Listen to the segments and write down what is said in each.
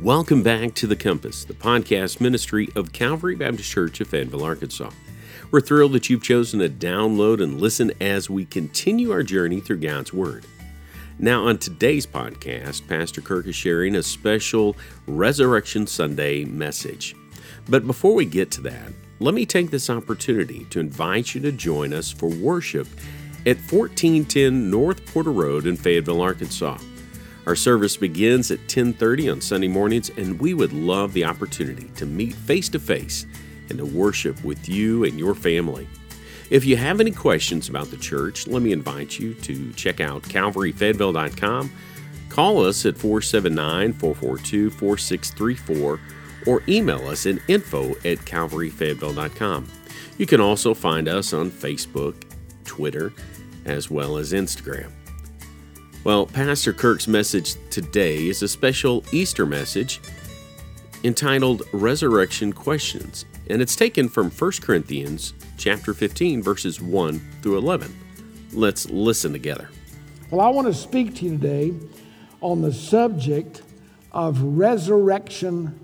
Welcome back to The Compass, the podcast ministry of Calvary Baptist Church of Fayetteville, Arkansas. We're thrilled that you've chosen to download and listen as we continue our journey through God's Word. Now, on today's podcast, Pastor Kirk is sharing a special Resurrection Sunday message. But before we get to that, let me take this opportunity to invite you to join us for worship at 1410 North Porter Road in Fayetteville, Arkansas. Our service begins at 10:30 on Sunday mornings and we would love the opportunity to meet face to face and to worship with you and your family. If you have any questions about the church, let me invite you to check out calvaryfayetteville.com. Call us at 479 442 4634 or email us at info at calvaryfayetteville.com. You can also find us on Facebook, Twitter, as well as Instagram. Well, Pastor Kirk's message today is a special Easter message entitled Resurrection Questions, and it's taken from 1 Corinthians chapter 15 verses 1 through 11. Let's listen together. Well, I want to speak to you today on the subject of resurrection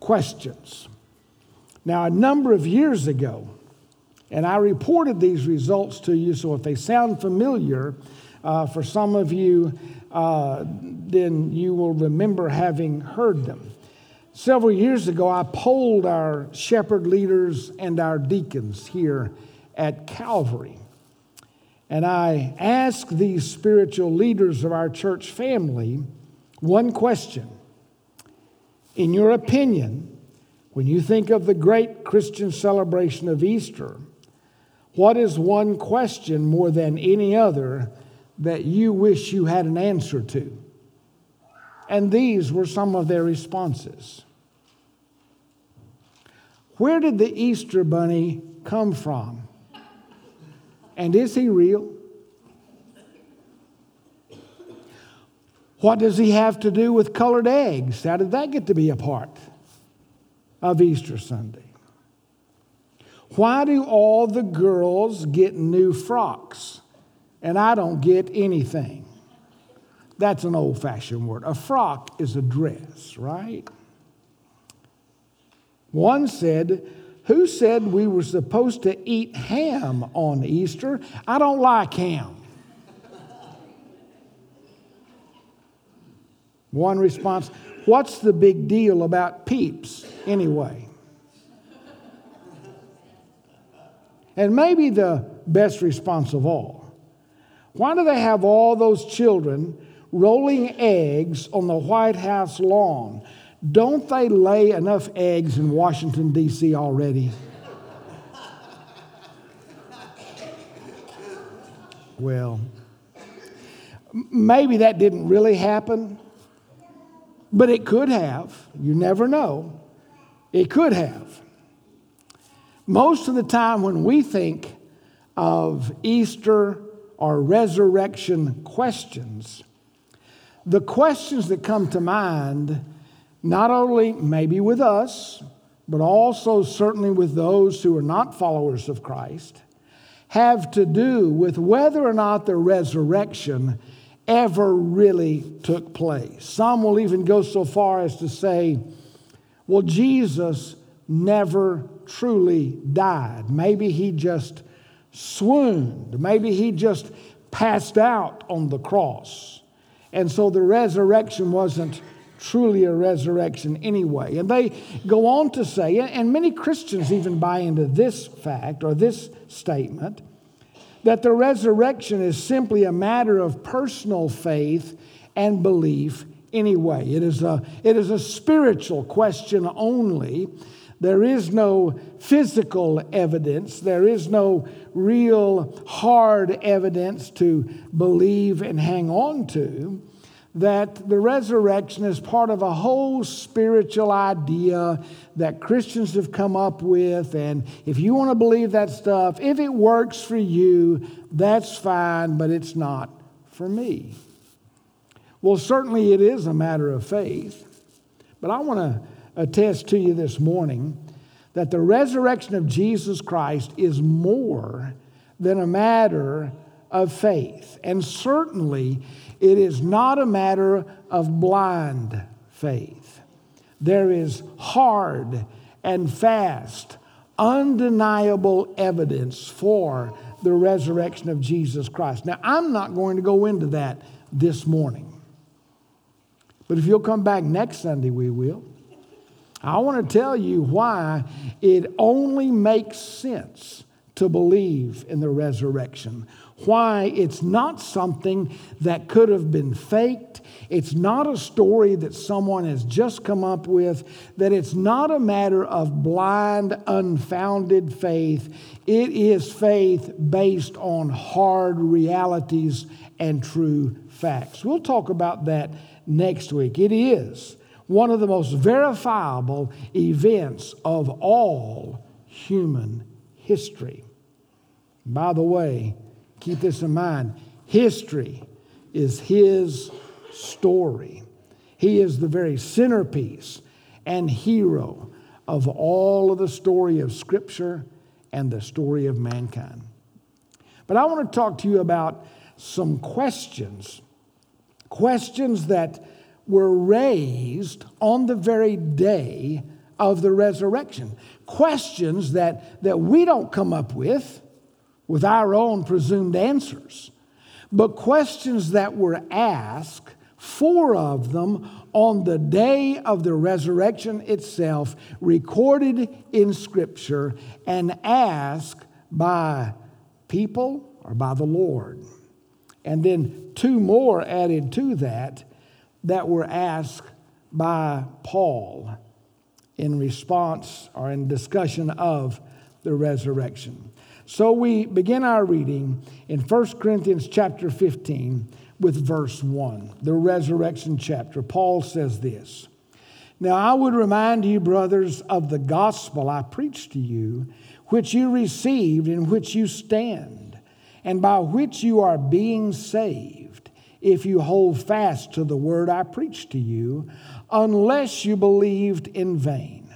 questions. Now, a number of years ago, and I reported these results to you, so if they sound familiar, uh, for some of you, uh, then you will remember having heard them. Several years ago, I polled our shepherd leaders and our deacons here at Calvary. And I asked these spiritual leaders of our church family one question. In your opinion, when you think of the great Christian celebration of Easter, what is one question more than any other that you wish you had an answer to? And these were some of their responses. Where did the Easter bunny come from? And is he real? What does he have to do with colored eggs? How did that get to be a part of Easter Sunday? Why do all the girls get new frocks? And I don't get anything. That's an old fashioned word. A frock is a dress, right? One said, Who said we were supposed to eat ham on Easter? I don't like ham. One response, What's the big deal about peeps anyway? And maybe the best response of all why do they have all those children rolling eggs on the White House lawn? Don't they lay enough eggs in Washington, D.C. already? well, maybe that didn't really happen, but it could have. You never know. It could have. Most of the time, when we think of Easter are resurrection questions. The questions that come to mind, not only maybe with us, but also certainly with those who are not followers of Christ, have to do with whether or not the resurrection ever really took place. Some will even go so far as to say, well, Jesus never truly died. Maybe he just swooned. Maybe he just passed out on the cross. And so the resurrection wasn't truly a resurrection anyway. And they go on to say, and many Christians even buy into this fact or this statement, that the resurrection is simply a matter of personal faith and belief anyway. It is a, it is a spiritual question only. There is no physical evidence. There is no real hard evidence to believe and hang on to. That the resurrection is part of a whole spiritual idea that Christians have come up with. And if you want to believe that stuff, if it works for you, that's fine, but it's not for me. Well, certainly it is a matter of faith. But I want to attest to you this morning that the resurrection of Jesus Christ is more than a matter of faith. And certainly, it is not a matter of blind faith. There is hard and fast, undeniable evidence for the resurrection of Jesus Christ. Now, I'm not going to go into that this morning. But if you'll come back next Sunday, we will. I want to tell you why it only makes sense to believe in the resurrection. Why it's not something that could have been faked. It's not a story that someone has just come up with. That it's not a matter of blind, unfounded faith. It is faith based on hard realities and true facts. We'll talk about that next week. It is one of the most verifiable events of all human history. By the way, keep this in mind history is his story. He is the very centerpiece and hero of all of the story of Scripture and the story of mankind. But I want to talk to you about some questions, questions that were raised on the very day of the resurrection. Questions that, that we don't come up with with our own presumed answers, but questions that were asked, four of them on the day of the resurrection itself, recorded in Scripture and asked by people or by the Lord. And then two more added to that that were asked by Paul in response or in discussion of the resurrection. So we begin our reading in 1 Corinthians chapter 15 with verse 1, the resurrection chapter. Paul says this Now I would remind you, brothers, of the gospel I preached to you, which you received, in which you stand, and by which you are being saved if you hold fast to the word I preached to you, unless you believed in vain.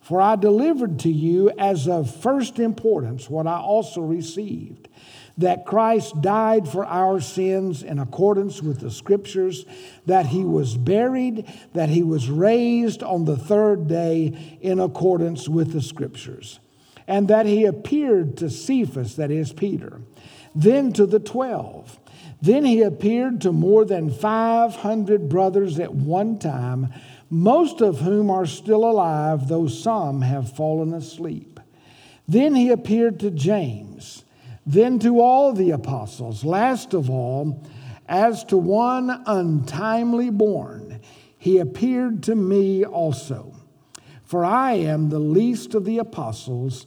For I delivered to you as of first importance what I also received that Christ died for our sins in accordance with the Scriptures, that he was buried, that he was raised on the third day in accordance with the Scriptures, and that he appeared to Cephas, that is Peter, then to the twelve. Then he appeared to more than 500 brothers at one time, most of whom are still alive, though some have fallen asleep. Then he appeared to James, then to all the apostles. Last of all, as to one untimely born, he appeared to me also. For I am the least of the apostles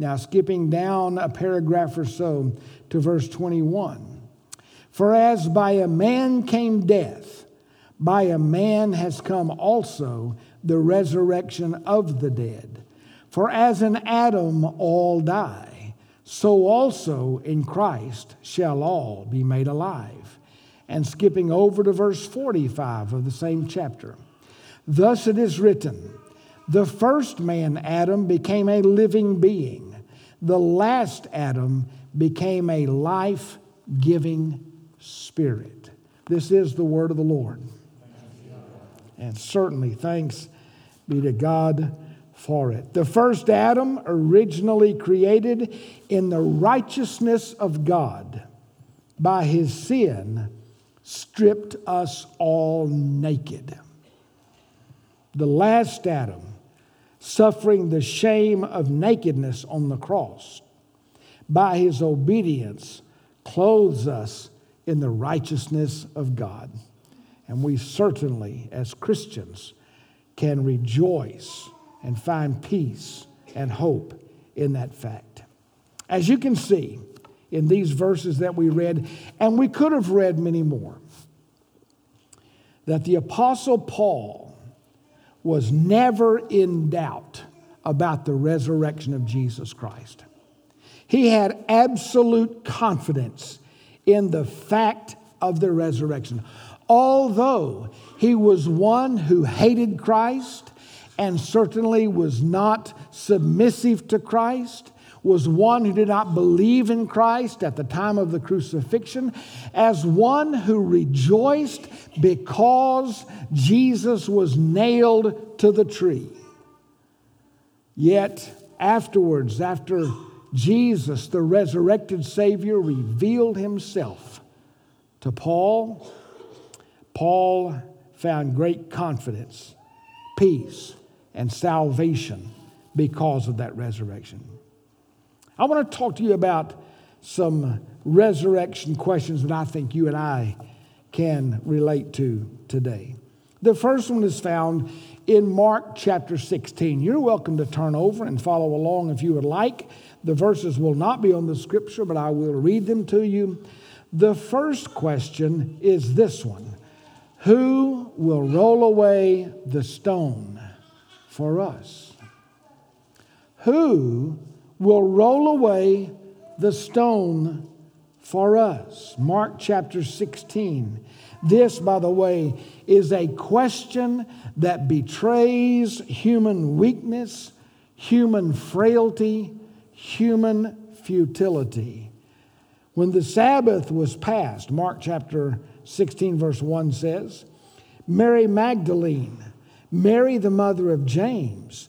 Now, skipping down a paragraph or so to verse 21. For as by a man came death, by a man has come also the resurrection of the dead. For as in Adam all die, so also in Christ shall all be made alive. And skipping over to verse 45 of the same chapter. Thus it is written, the first man, Adam, became a living being the last Adam became a life giving spirit. This is the word of the Lord. And certainly thanks be to God for it. The first Adam, originally created in the righteousness of God, by his sin, stripped us all naked. The last Adam, suffering the shame of nakedness on the cross, by his obedience, clothes us in the righteousness of God. And we certainly, as Christians, can rejoice and find peace and hope in that fact. As you can see in these verses that we read, and we could have read many more, that the Apostle Paul was never in doubt about the resurrection of Jesus Christ. He had absolute confidence in the fact of the resurrection. Although he was one who hated Christ and certainly was not submissive to Christ, was one who did not believe in Christ at the time of the crucifixion, as one who rejoiced because Jesus was nailed to the tree. Yet afterwards, after Jesus, the resurrected Savior, revealed himself to Paul, Paul found great confidence, peace, and salvation because of that resurrection. I want to talk to you about some resurrection questions that I think you and I can relate to today. The first one is found in Mark chapter 16. You're welcome to turn over and follow along if you would like. The verses will not be on the scripture, but I will read them to you. The first question is this one Who will roll away the stone for us? Who will roll away the stone for us. Mark chapter 16. This, by the way, is a question that betrays human weakness, human frailty, human futility. When the Sabbath was passed, Mark chapter 16, verse 1 says, Mary Magdalene, Mary the mother of James,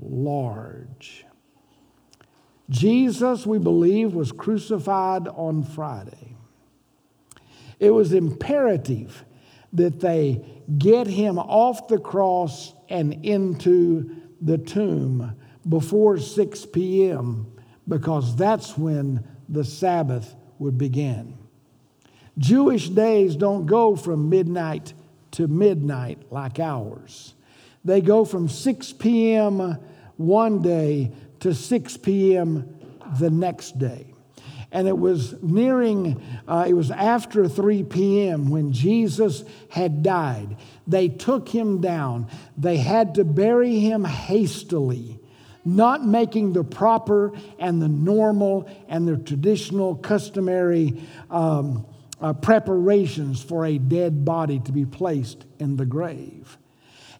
large. Jesus, we believe, was crucified on Friday. It was imperative that they get him off the cross and into the tomb before 6 p.m. because that's when the Sabbath would begin. Jewish days don't go from midnight to midnight like ours. They go from 6 p.m. one day to 6 p.m. the next day. And it was nearing, uh, it was after 3 p.m. when Jesus had died. They took him down. They had to bury him hastily, not making the proper and the normal and the traditional, customary um, uh, preparations for a dead body to be placed in the grave.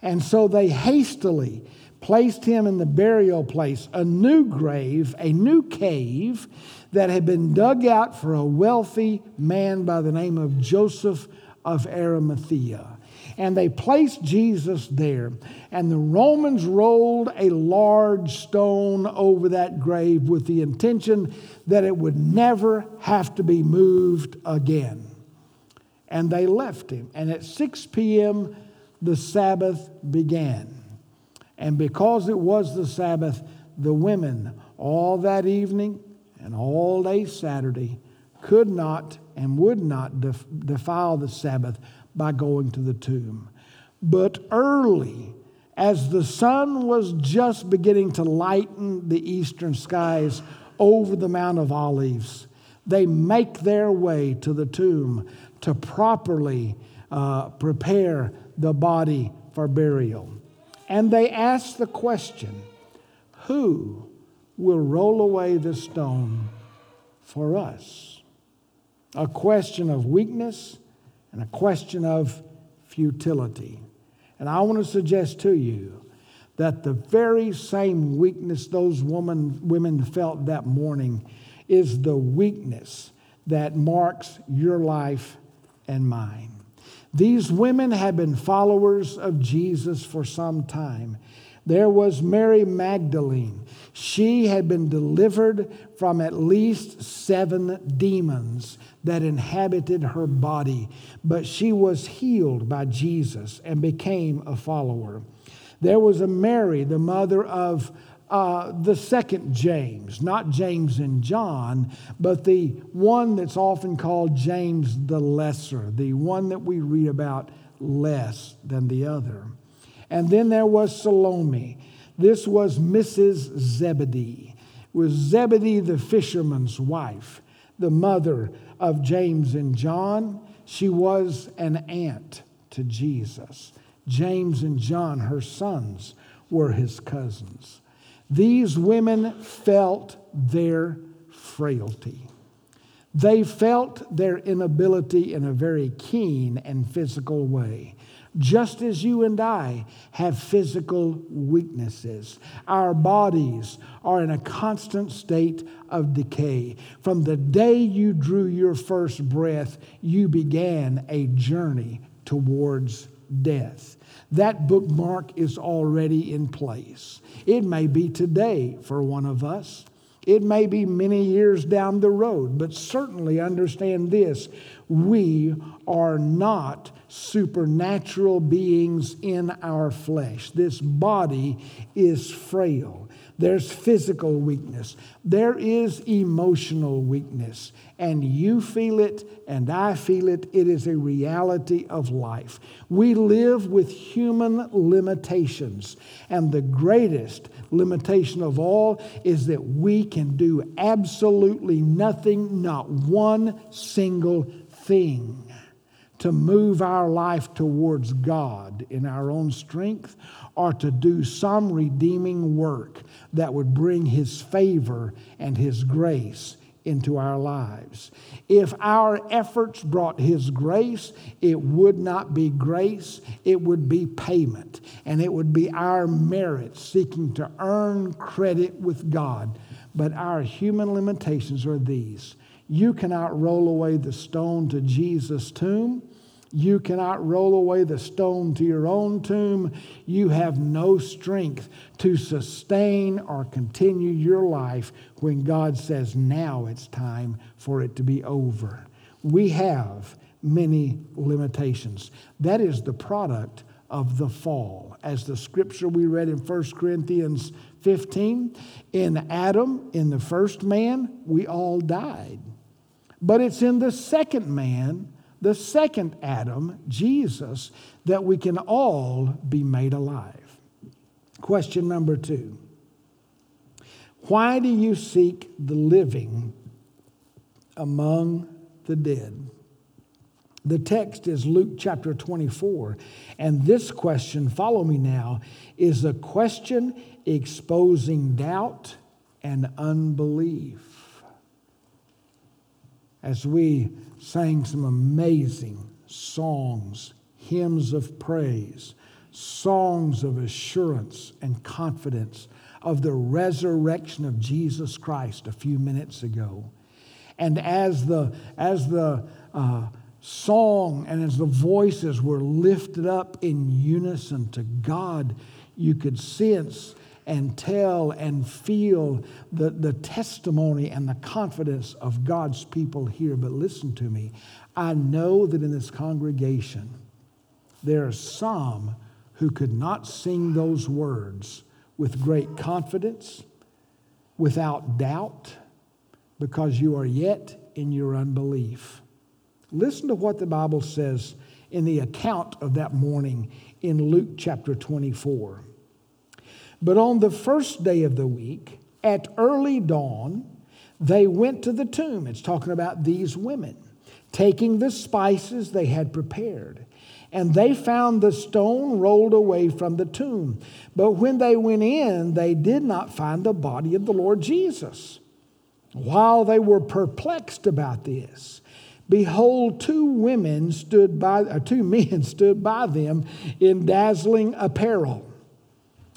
And so they hastily placed him in the burial place, a new grave, a new cave that had been dug out for a wealthy man by the name of Joseph of Arimathea. And they placed Jesus there. And the Romans rolled a large stone over that grave with the intention that it would never have to be moved again. And they left him. And at 6 p.m., the Sabbath began. And because it was the Sabbath, the women all that evening and all day Saturday could not and would not def- defile the Sabbath by going to the tomb. But early, as the sun was just beginning to lighten the eastern skies over the Mount of Olives, they make their way to the tomb to properly uh, prepare the body for burial. And they ask the question who will roll away the stone for us? A question of weakness and a question of futility. And I want to suggest to you that the very same weakness those woman, women felt that morning is the weakness that marks your life and mine. These women had been followers of Jesus for some time. There was Mary Magdalene. She had been delivered from at least seven demons that inhabited her body, but she was healed by Jesus and became a follower. There was a Mary, the mother of uh, the second James, not James and John, but the one that's often called James the Lesser, the one that we read about less than the other. And then there was Salome. This was Mrs. Zebedee. It was Zebedee the fisherman's wife, the mother of James and John. She was an aunt to Jesus. James and John, her sons, were his cousins. These women felt their frailty. They felt their inability in a very keen and physical way. Just as you and I have physical weaknesses, our bodies are in a constant state of decay. From the day you drew your first breath, you began a journey towards death. That bookmark is already in place. It may be today for one of us. It may be many years down the road, but certainly understand this we are not supernatural beings in our flesh. This body is frail. There's physical weakness. There is emotional weakness. And you feel it, and I feel it. It is a reality of life. We live with human limitations. And the greatest limitation of all is that we can do absolutely nothing, not one single thing to move our life towards God in our own strength or to do some redeeming work that would bring His favor and His grace into our lives. If our efforts brought His grace, it would not be grace, it would be payment. And it would be our merit seeking to earn credit with God. But our human limitations are these you cannot roll away the stone to Jesus' tomb. You cannot roll away the stone to your own tomb. You have no strength to sustain or continue your life when God says, now it's time for it to be over. We have many limitations. That is the product of the fall. As the scripture we read in 1 Corinthians 15, in Adam, in the first man, we all died. But it's in the second man the second Adam, Jesus, that we can all be made alive. Question number two Why do you seek the living among the dead? The text is Luke chapter 24. And this question, follow me now, is a question exposing doubt and unbelief as we sang some amazing songs, hymns of praise, songs of assurance and confidence of the resurrection of Jesus Christ a few minutes ago. And as the, as the uh, song and as the voices were lifted up in unison to God, you could sense and tell and feel the, the testimony and the confidence of God's people here. But listen to me. I know that in this congregation, there are some who could not sing those words with great confidence, without doubt, because you are yet in your unbelief. Listen to what the Bible says in the account of that morning in Luke chapter 24. But on the first day of the week, at early dawn, they went to the tomb. It's talking about these women, taking the spices they had prepared. And they found the stone rolled away from the tomb. But when they went in, they did not find the body of the Lord Jesus. While they were perplexed about this, behold, two women stood by, or two men stood by them in dazzling apparel.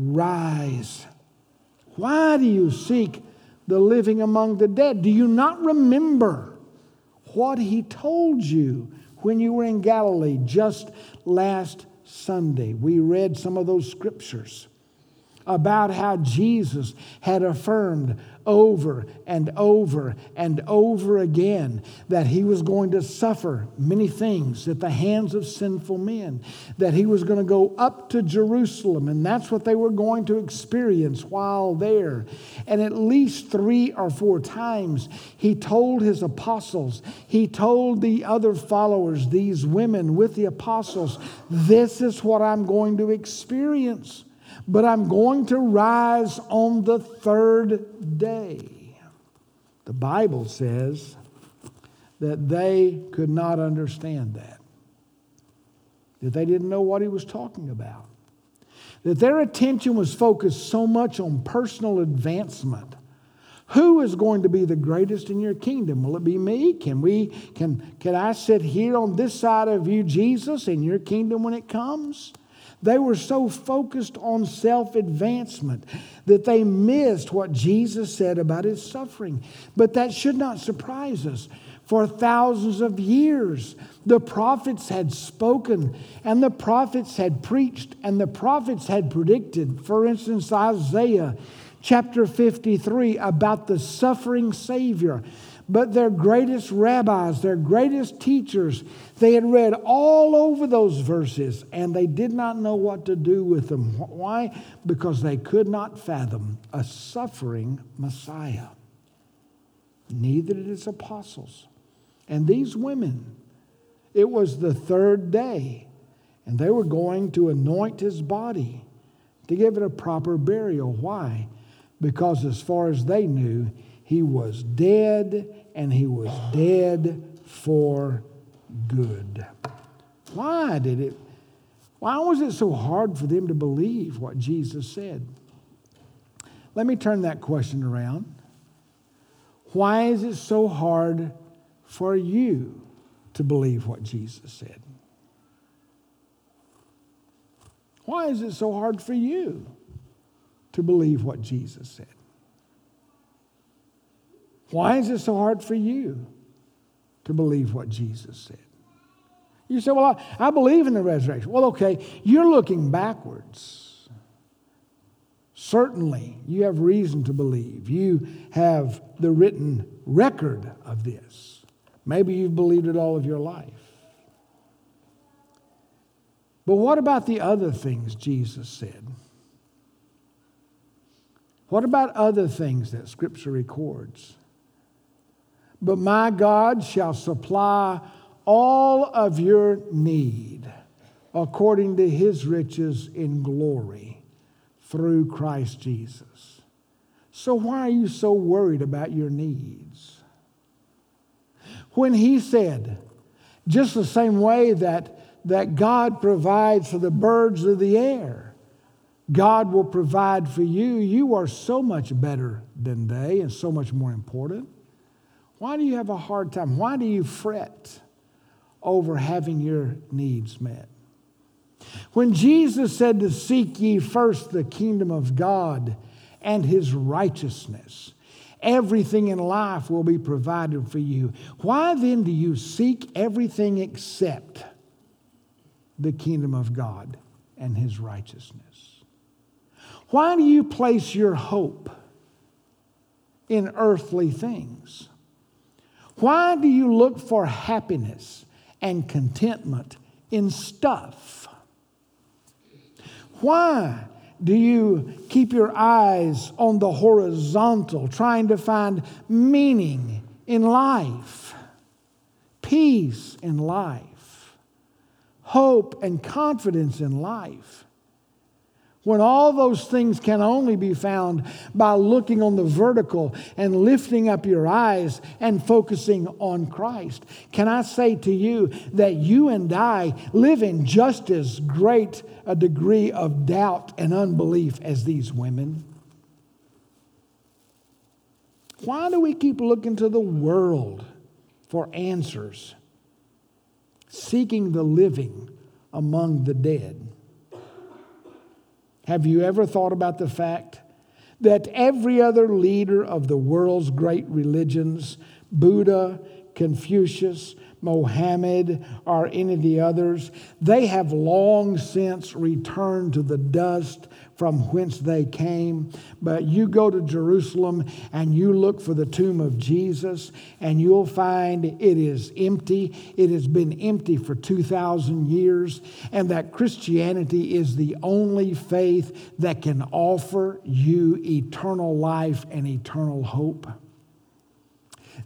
rise. Why do you seek the living among the dead? Do you not remember what he told you when you were in Galilee just last Sunday. We read some of those scriptures about how Jesus had affirmed over and over and over again that he was going to suffer many things at the hands of sinful men, that he was going to go up to Jerusalem, and that's what they were going to experience while there. And at least three or four times, he told his apostles, he told the other followers, these women with the apostles, this is what I'm going to experience but I'm going to rise on the third day. The Bible says that they could not understand that, that they didn't know what he was talking about, that their attention was focused so much on personal advancement. Who is going to be the greatest in your kingdom? Will it be me? Can we can can I sit here on this side of you, Jesus, in your kingdom when it comes? They were so focused on self advancement that they missed what Jesus said about his suffering. But that should not surprise us. For thousands of years, the prophets had spoken, and the prophets had preached, and the prophets had predicted. For instance, Isaiah chapter 53 about the suffering Savior. But their greatest rabbis, their greatest teachers, they had read all over those verses and they did not know what to do with them. Why? Because they could not fathom a suffering Messiah. Neither did his apostles. And these women, it was the third day, and they were going to anoint his body to give it a proper burial. Why? Because as far as they knew, he was dead and he was dead for good. Why did it? Why was it so hard for them to believe what Jesus said? Let me turn that question around. Why is it so hard for you to believe what Jesus said? Why is it so hard for you to believe what Jesus said? Why is it so hard for you to believe what Jesus said? You say, Well, I, I believe in the resurrection. Well, okay, you're looking backwards. Certainly, you have reason to believe. You have the written record of this. Maybe you've believed it all of your life. But what about the other things Jesus said? What about other things that Scripture records? But my God shall supply all of your need according to his riches in glory through Christ Jesus. So, why are you so worried about your needs? When he said, just the same way that, that God provides for the birds of the air, God will provide for you. You are so much better than they and so much more important. Why do you have a hard time? Why do you fret over having your needs met? When Jesus said to seek ye first the kingdom of God and his righteousness, everything in life will be provided for you. Why then do you seek everything except the kingdom of God and his righteousness? Why do you place your hope in earthly things? Why do you look for happiness and contentment in stuff? Why do you keep your eyes on the horizontal, trying to find meaning in life, peace in life, hope and confidence in life? When all those things can only be found by looking on the vertical and lifting up your eyes and focusing on Christ. Can I say to you that you and I live in just as great a degree of doubt and unbelief as these women? Why do we keep looking to the world for answers, seeking the living among the dead? Have you ever thought about the fact that every other leader of the world's great religions, Buddha, Confucius, Mohammed, or any of the others, they have long since returned to the dust from whence they came. But you go to Jerusalem and you look for the tomb of Jesus, and you'll find it is empty. It has been empty for 2,000 years, and that Christianity is the only faith that can offer you eternal life and eternal hope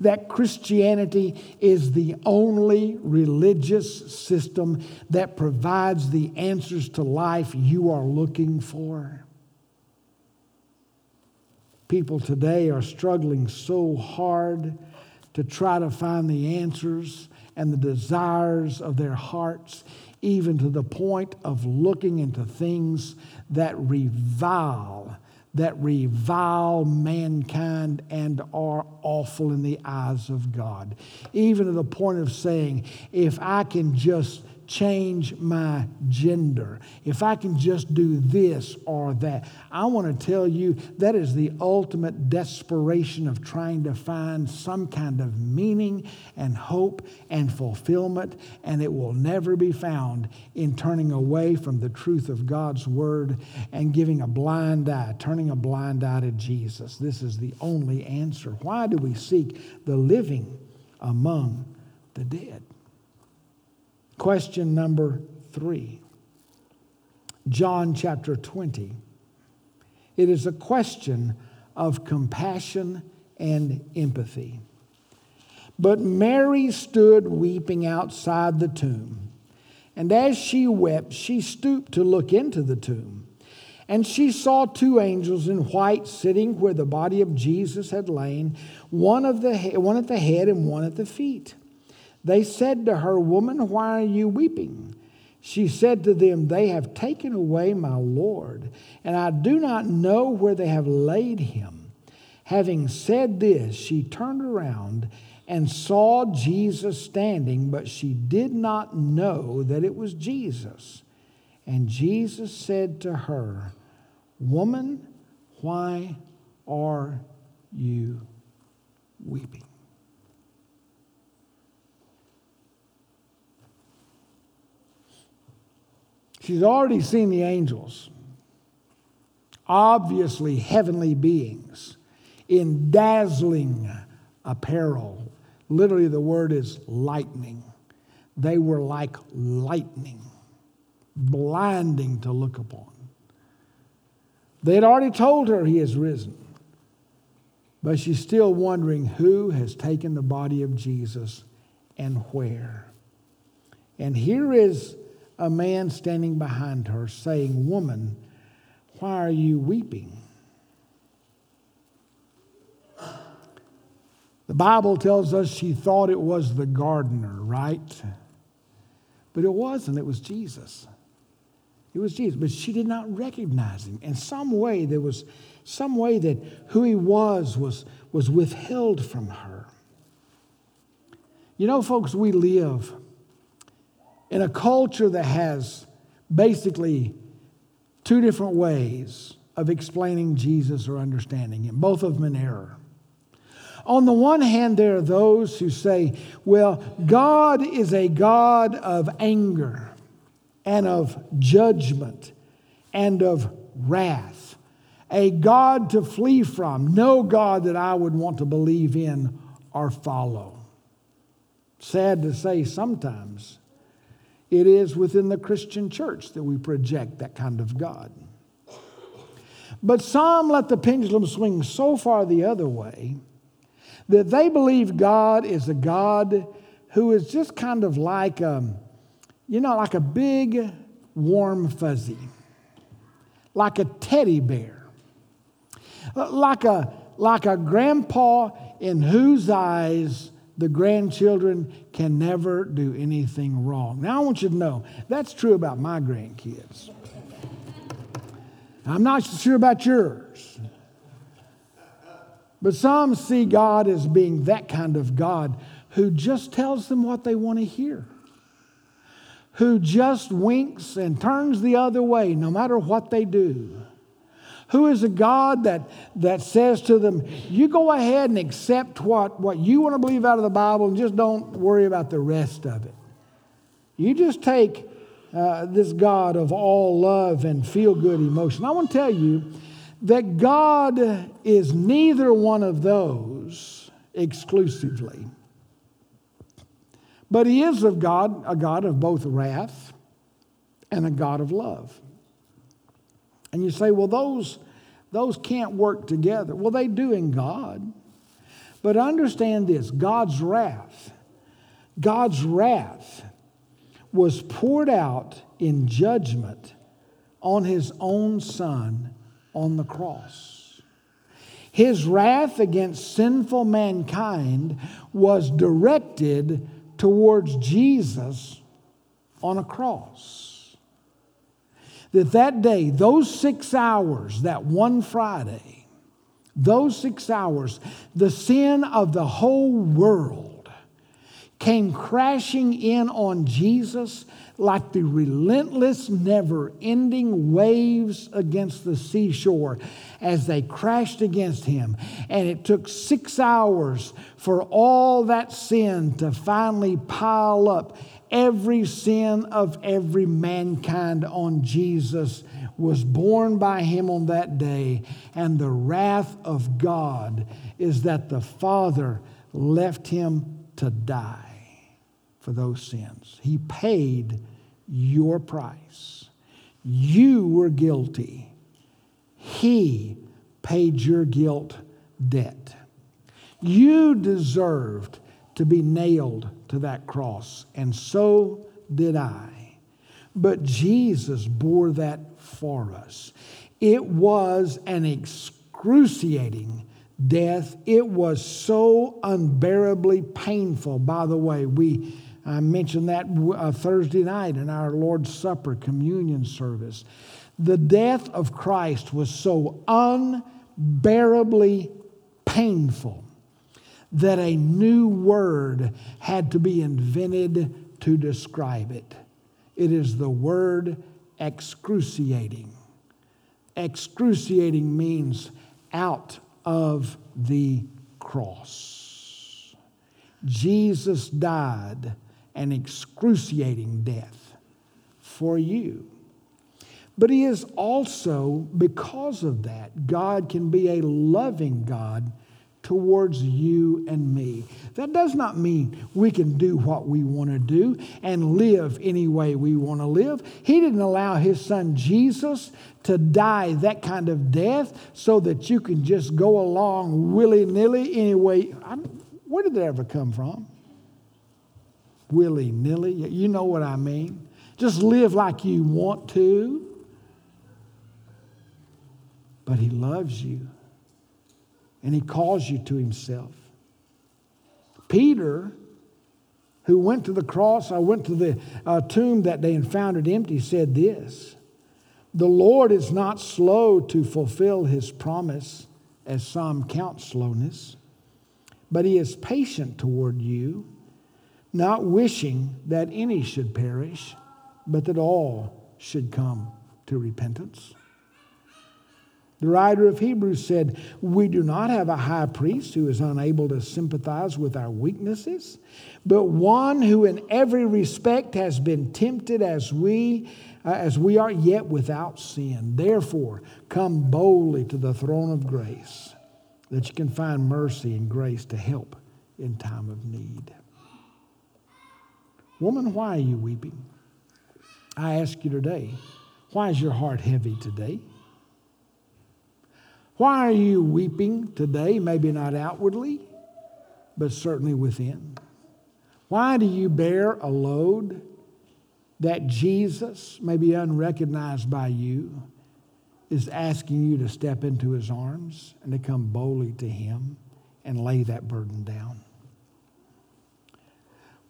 that Christianity is the only religious system that provides the answers to life you are looking for. People today are struggling so hard to try to find the answers and the desires of their hearts, even to the point of looking into things that revile that revile mankind and are awful in the eyes of God. Even to the point of saying, if I can just change my gender, if I can just do this or that. I want to tell you that is the ultimate desperation of trying to find some kind of meaning and hope and fulfillment, and it will never be found in turning away from the truth of God's word and giving a blind eye, turning a blind eye to Jesus. This is the only answer. Why do we seek the living among the dead? Question number three John chapter 20. It is a question of compassion and empathy. But Mary stood weeping outside the tomb. And as she wept, she stooped to look into the tomb. And she saw two angels in white sitting where the body of Jesus had lain, one, of the, one at the head and one at the feet. They said to her, Woman, why are you weeping? She said to them, They have taken away my Lord, and I do not know where they have laid him. Having said this, she turned around and saw Jesus standing, but she did not know that it was Jesus. And Jesus said to her, Woman, why are you weeping? She's already seen the angels, obviously heavenly beings in dazzling apparel. Literally, the word is lightning. They were like lightning, blinding to look upon. They had already told her he has risen, but she's still wondering who has taken the body of Jesus and where. And here is a man standing behind her, saying, Woman, why are you weeping? The Bible tells us she thought it was the gardener, right? But it wasn't, it was Jesus. It was Jesus, but she did not recognize him. In some way, there was some way that who he was was, was withheld from her. You know, folks, we live in a culture that has basically two different ways of explaining Jesus or understanding him, both of them in error. On the one hand, there are those who say, well, God is a God of anger and of judgment and of wrath, a God to flee from, no God that I would want to believe in or follow. Sad to say, sometimes it is within the Christian church that we project that kind of God. But some let the pendulum swing so far the other way that they believe God is a God who is just kind of like, a, um, you know, like a big warm fuzzy. like a teddy bear, like a, like a grandpa in whose eyes the grandchildren can never do anything wrong. Now, I want you to know that's true about my grandkids. I'm not sure about yours. But some see God as being that kind of God who just tells them what they want to hear, who just winks and turns the other way no matter what they do. Who is a God that, that says to them, you go ahead and accept what, what you want to believe out of the Bible and just don't worry about the rest of it. You just take uh, this God of all love and feel good emotion. I want to tell you that God is neither one of those exclusively. But he is of God, a God of both wrath and a God of love. And you say, well, those, those can't work together. Well, they do in God. But understand this God's wrath, God's wrath was poured out in judgment on his own son on the cross. His wrath against sinful mankind was directed towards Jesus on a cross. That that day, those six hours, that one Friday, those six hours, the sin of the whole world came crashing in on Jesus like the relentless, never ending waves against the seashore as they crashed against him. And it took six hours for all that sin to finally pile up. Every sin of every mankind on Jesus was borne by him on that day. And the wrath of God is that the Father left him to die for those sins. He paid your price. You were guilty. He paid your guilt debt. You deserved to be nailed to that cross, and so did I. But Jesus bore that for us. It was an excruciating death. It was so unbearably painful. By the way, we I mentioned that uh, Thursday night in our Lord's Supper communion service. The death of Christ was so unbearably painful that a new word had to be invented to describe it. It is the word excruciating. Excruciating means out of the cross. Jesus died an excruciating death for you. But He is also, because of that, God can be a loving God towards you and me. That does not mean we can do what we want to do and live any way we want to live. He didn't allow his son Jesus to die that kind of death so that you can just go along willy nilly anyway. Where did that ever come from? willy nilly. You know what I mean. Just live like you want to. But He loves you and He calls you to Himself. Peter, who went to the cross, I went to the uh, tomb that day and found it empty, said this The Lord is not slow to fulfill His promise, as some count slowness, but He is patient toward you not wishing that any should perish, but that all should come to repentance. The writer of Hebrews said, We do not have a high priest who is unable to sympathize with our weaknesses, but one who in every respect has been tempted as we, uh, as we are, yet without sin. Therefore, come boldly to the throne of grace that you can find mercy and grace to help in time of need. Woman, why are you weeping? I ask you today, why is your heart heavy today? Why are you weeping today? Maybe not outwardly, but certainly within. Why do you bear a load that Jesus, may be unrecognized by you, is asking you to step into his arms and to come boldly to him and lay that burden down?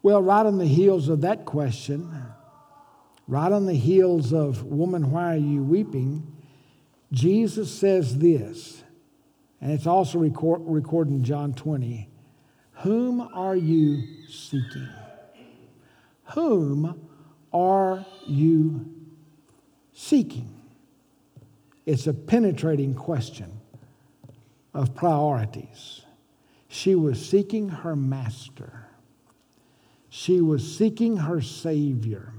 Well, right on the heels of that question, right on the heels of, Woman, why are you weeping? Jesus says this, and it's also record, recorded in John 20 Whom are you seeking? Whom are you seeking? It's a penetrating question of priorities. She was seeking her master. She was seeking her Savior.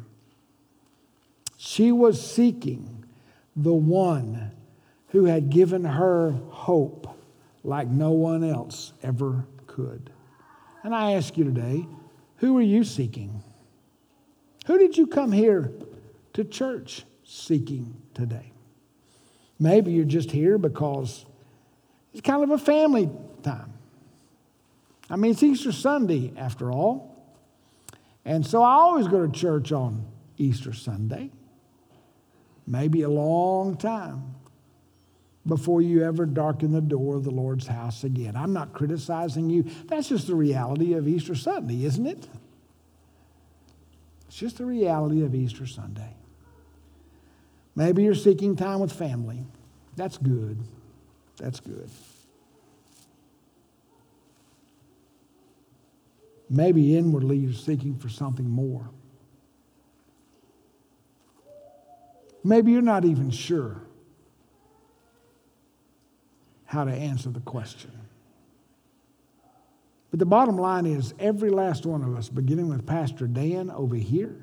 She was seeking the one who had given her hope like no one else ever could. And I ask you today, who are you seeking? Who did you come here to church seeking today? Maybe you're just here because it's kind of a family time. I mean, it's Easter Sunday after all. And so I always go to church on Easter Sunday, maybe a long time before you ever darken the door of the Lord's house again. I'm not criticizing you. That's just the reality of Easter Sunday, isn't it? It's just the reality of Easter Sunday. Maybe you're seeking time with family. That's good. That's good. Maybe inwardly you're seeking for something more. Maybe you're not even sure how to answer the question. But the bottom line is every last one of us, beginning with Pastor Dan over here,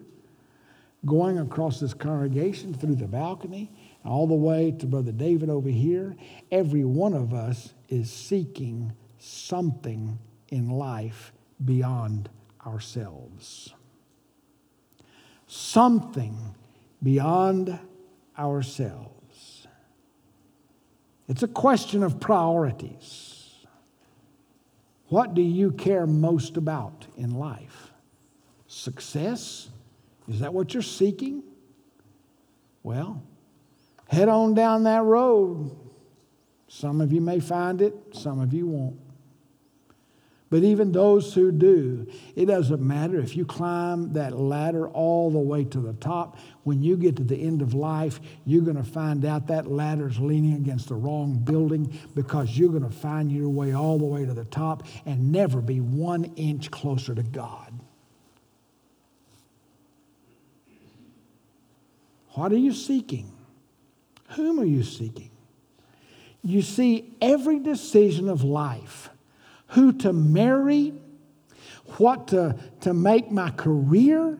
going across this congregation through the balcony, all the way to Brother David over here, every one of us is seeking something in life beyond ourselves. Something beyond ourselves. It's a question of priorities. What do you care most about in life? Success? Is that what you're seeking? Well, head on down that road. Some of you may find it, some of you won't. But even those who do, it doesn't matter if you climb that ladder all the way to the top. When you get to the end of life, you're going to find out that ladder's leaning against the wrong building because you're going to find your way all the way to the top and never be one inch closer to God. What are you seeking? Whom are you seeking? You see, every decision of life who to marry, what to, to make my career,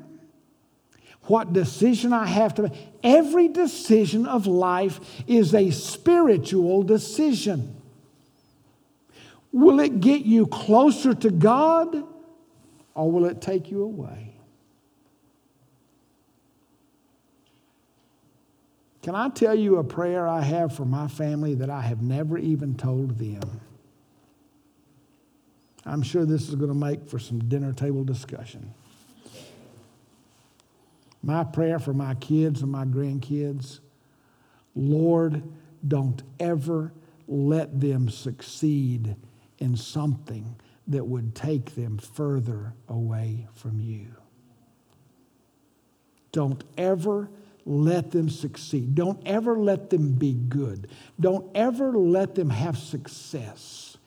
what decision I have to make. Every decision of life is a spiritual decision. Will it get you closer to God or will it take you away? Can I tell you a prayer I have for my family that I have never even told them? I'm sure this is going to make for some dinner table discussion. My prayer for my kids and my grandkids Lord, don't ever let them succeed in something that would take them further away from you. Don't ever let them succeed. Don't ever let them be good. Don't ever let them have success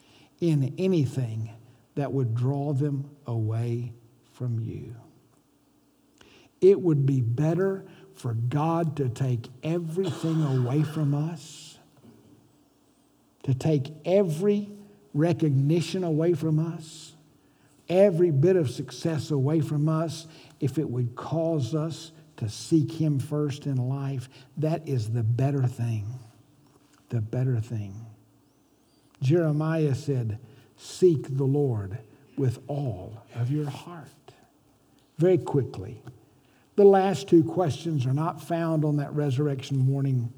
in anything that would draw them away from you. It would be better for God to take everything away from us, to take every recognition away from us, every bit of success away from us, if it would cause us to seek Him first in life. That is the better thing. The better thing. Jeremiah said, seek the Lord with all of your heart. Very quickly, the last two questions are not found on that resurrection morning,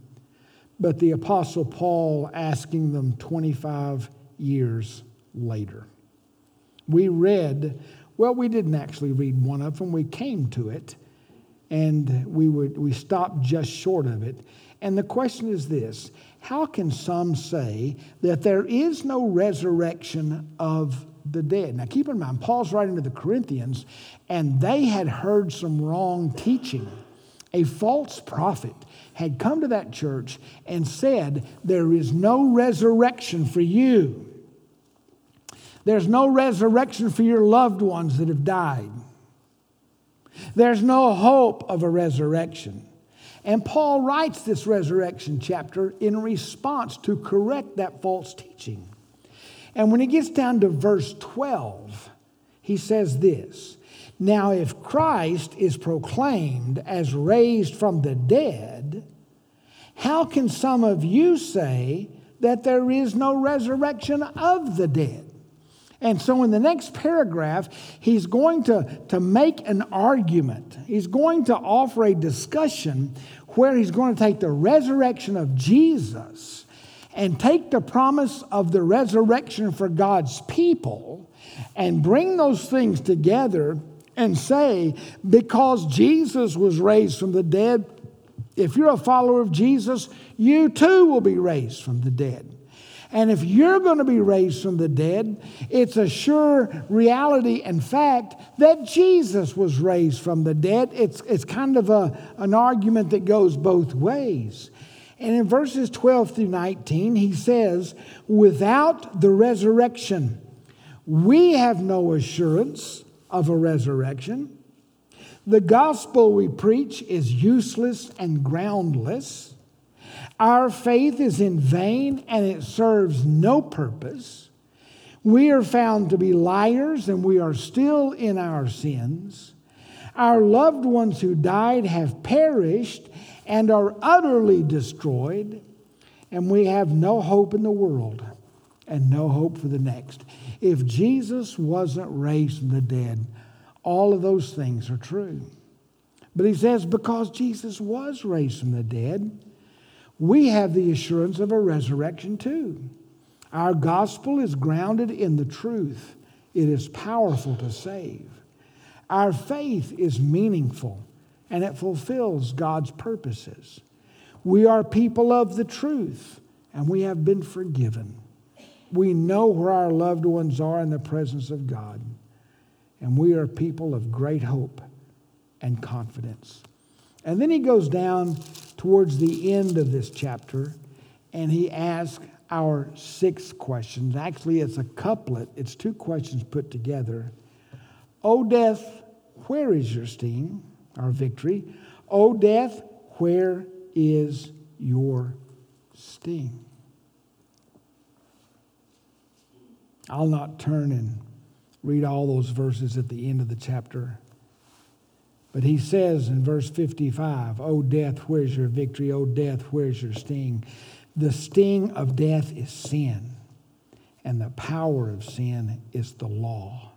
but the Apostle Paul asking them 25 years later. We read, well, we didn't actually read one of them, we came to it, and we, would, we stopped just short of it. And the question is this How can some say that there is no resurrection of the dead? Now, keep in mind, Paul's writing to the Corinthians, and they had heard some wrong teaching. A false prophet had come to that church and said, There is no resurrection for you. There's no resurrection for your loved ones that have died. There's no hope of a resurrection. And Paul writes this resurrection chapter in response to correct that false teaching. And when he gets down to verse 12, he says this Now, if Christ is proclaimed as raised from the dead, how can some of you say that there is no resurrection of the dead? And so, in the next paragraph, he's going to, to make an argument. He's going to offer a discussion where he's going to take the resurrection of Jesus and take the promise of the resurrection for God's people and bring those things together and say, because Jesus was raised from the dead, if you're a follower of Jesus, you too will be raised from the dead. And if you're going to be raised from the dead, it's a sure reality and fact that Jesus was raised from the dead. It's, it's kind of a, an argument that goes both ways. And in verses 12 through 19, he says, Without the resurrection, we have no assurance of a resurrection. The gospel we preach is useless and groundless. Our faith is in vain and it serves no purpose. We are found to be liars and we are still in our sins. Our loved ones who died have perished and are utterly destroyed, and we have no hope in the world and no hope for the next. If Jesus wasn't raised from the dead, all of those things are true. But he says, because Jesus was raised from the dead, we have the assurance of a resurrection too. Our gospel is grounded in the truth, it is powerful to save. Our faith is meaningful and it fulfills God's purposes. We are people of the truth and we have been forgiven. We know where our loved ones are in the presence of God, and we are people of great hope and confidence. And then he goes down towards the end of this chapter and he asks our sixth question. Actually, it's a couplet, it's two questions put together. O death, where is your sting, our victory? O death, where is your sting? I'll not turn and read all those verses at the end of the chapter. But he says in verse 55, O death, where's your victory? O death, where's your sting? The sting of death is sin, and the power of sin is the law.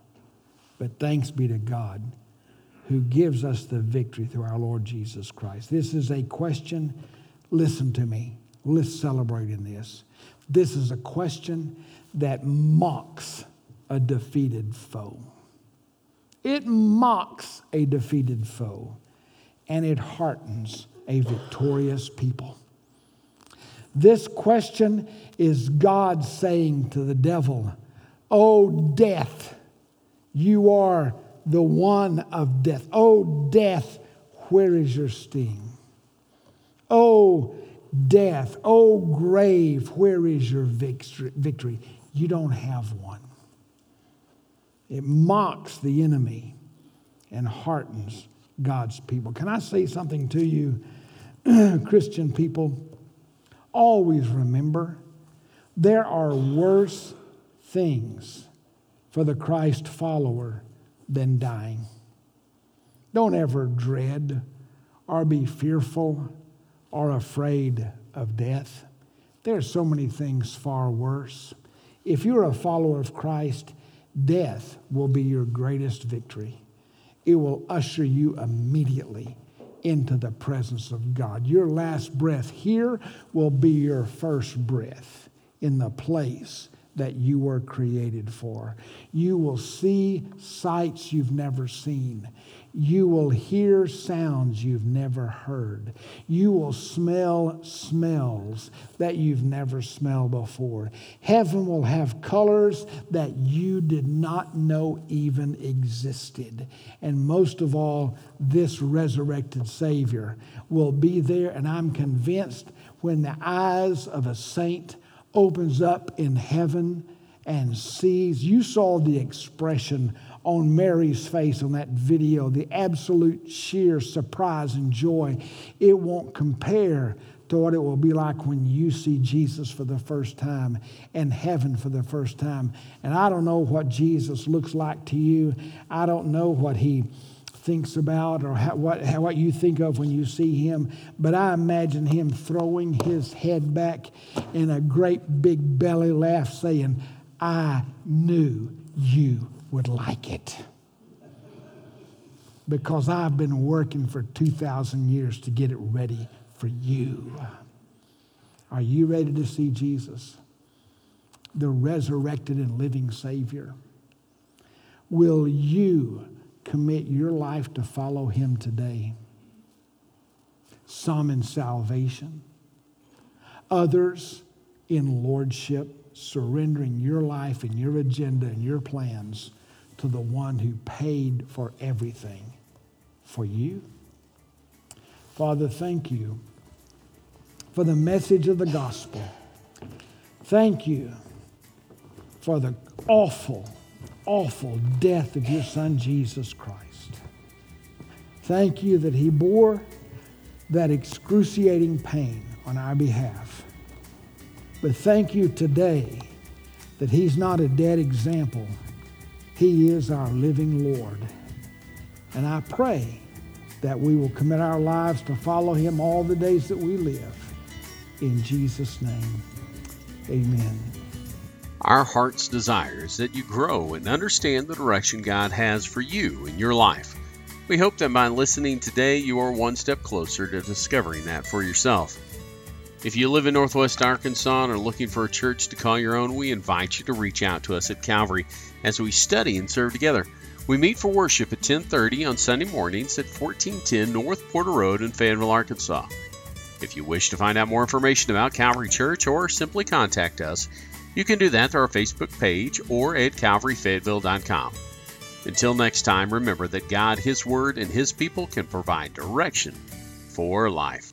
But thanks be to God who gives us the victory through our Lord Jesus Christ. This is a question. Listen to me. Let's celebrate in this. This is a question that mocks a defeated foe. It mocks a defeated foe and it heartens a victorious people. This question is God saying to the devil, Oh, death, you are the one of death. Oh, death, where is your sting? Oh, death, oh, grave, where is your victory? You don't have one. It mocks the enemy and heartens God's people. Can I say something to you, Christian people? Always remember there are worse things for the Christ follower than dying. Don't ever dread or be fearful or afraid of death. There are so many things far worse. If you're a follower of Christ, death will be your greatest victory. It will usher you immediately into the presence of God. Your last breath here will be your first breath in the place that you were created for. You will see sights you've never seen. You will hear sounds you've never heard. You will smell smells that you've never smelled before. Heaven will have colors that you did not know even existed. And most of all, this resurrected Savior will be there. And I'm convinced when the eyes of a saint opens up in heaven and sees, you saw the expression on Mary's face on that video, the absolute sheer surprise and joy. It won't compare to what it will be like when you see Jesus for the first time and heaven for the first time. And I don't know what Jesus looks like to you. I don't know what he thinks about or how, what, how, what you think of when you see him, but I imagine him throwing his head back in a great big belly laugh, saying, I knew you would like it. Because I've been working for 2,000 years to get it ready for you. Are you ready to see Jesus, the resurrected and living Savior? Will you commit your life to follow Him today? Some in salvation, others in lordship, surrendering your life and your agenda and your plans to the one who paid for everything for you. Father, thank you for the message of the gospel. Thank you for the awful, awful death of your Son, Jesus Christ. Thank you that He bore that excruciating pain on our behalf. But thank you today that He's not a dead example he is our living Lord. And I pray that we will commit our lives to follow him all the days that we live. In Jesus' name, amen. Our heart's desire is that you grow and understand the direction God has for you in your life. We hope that by listening today, you are one step closer to discovering that for yourself. If you live in Northwest Arkansas and are looking for a church to call your own, we invite you to reach out to us at Calvary as we study and serve together. We meet for worship at 10:30 on Sunday mornings at 1410 North Porter Road in Fayetteville, Arkansas. If you wish to find out more information about Calvary Church or simply contact us, you can do that through our Facebook page or at calvaryfayetteville.com. Until next time, remember that God, His Word, and His people can provide direction for life.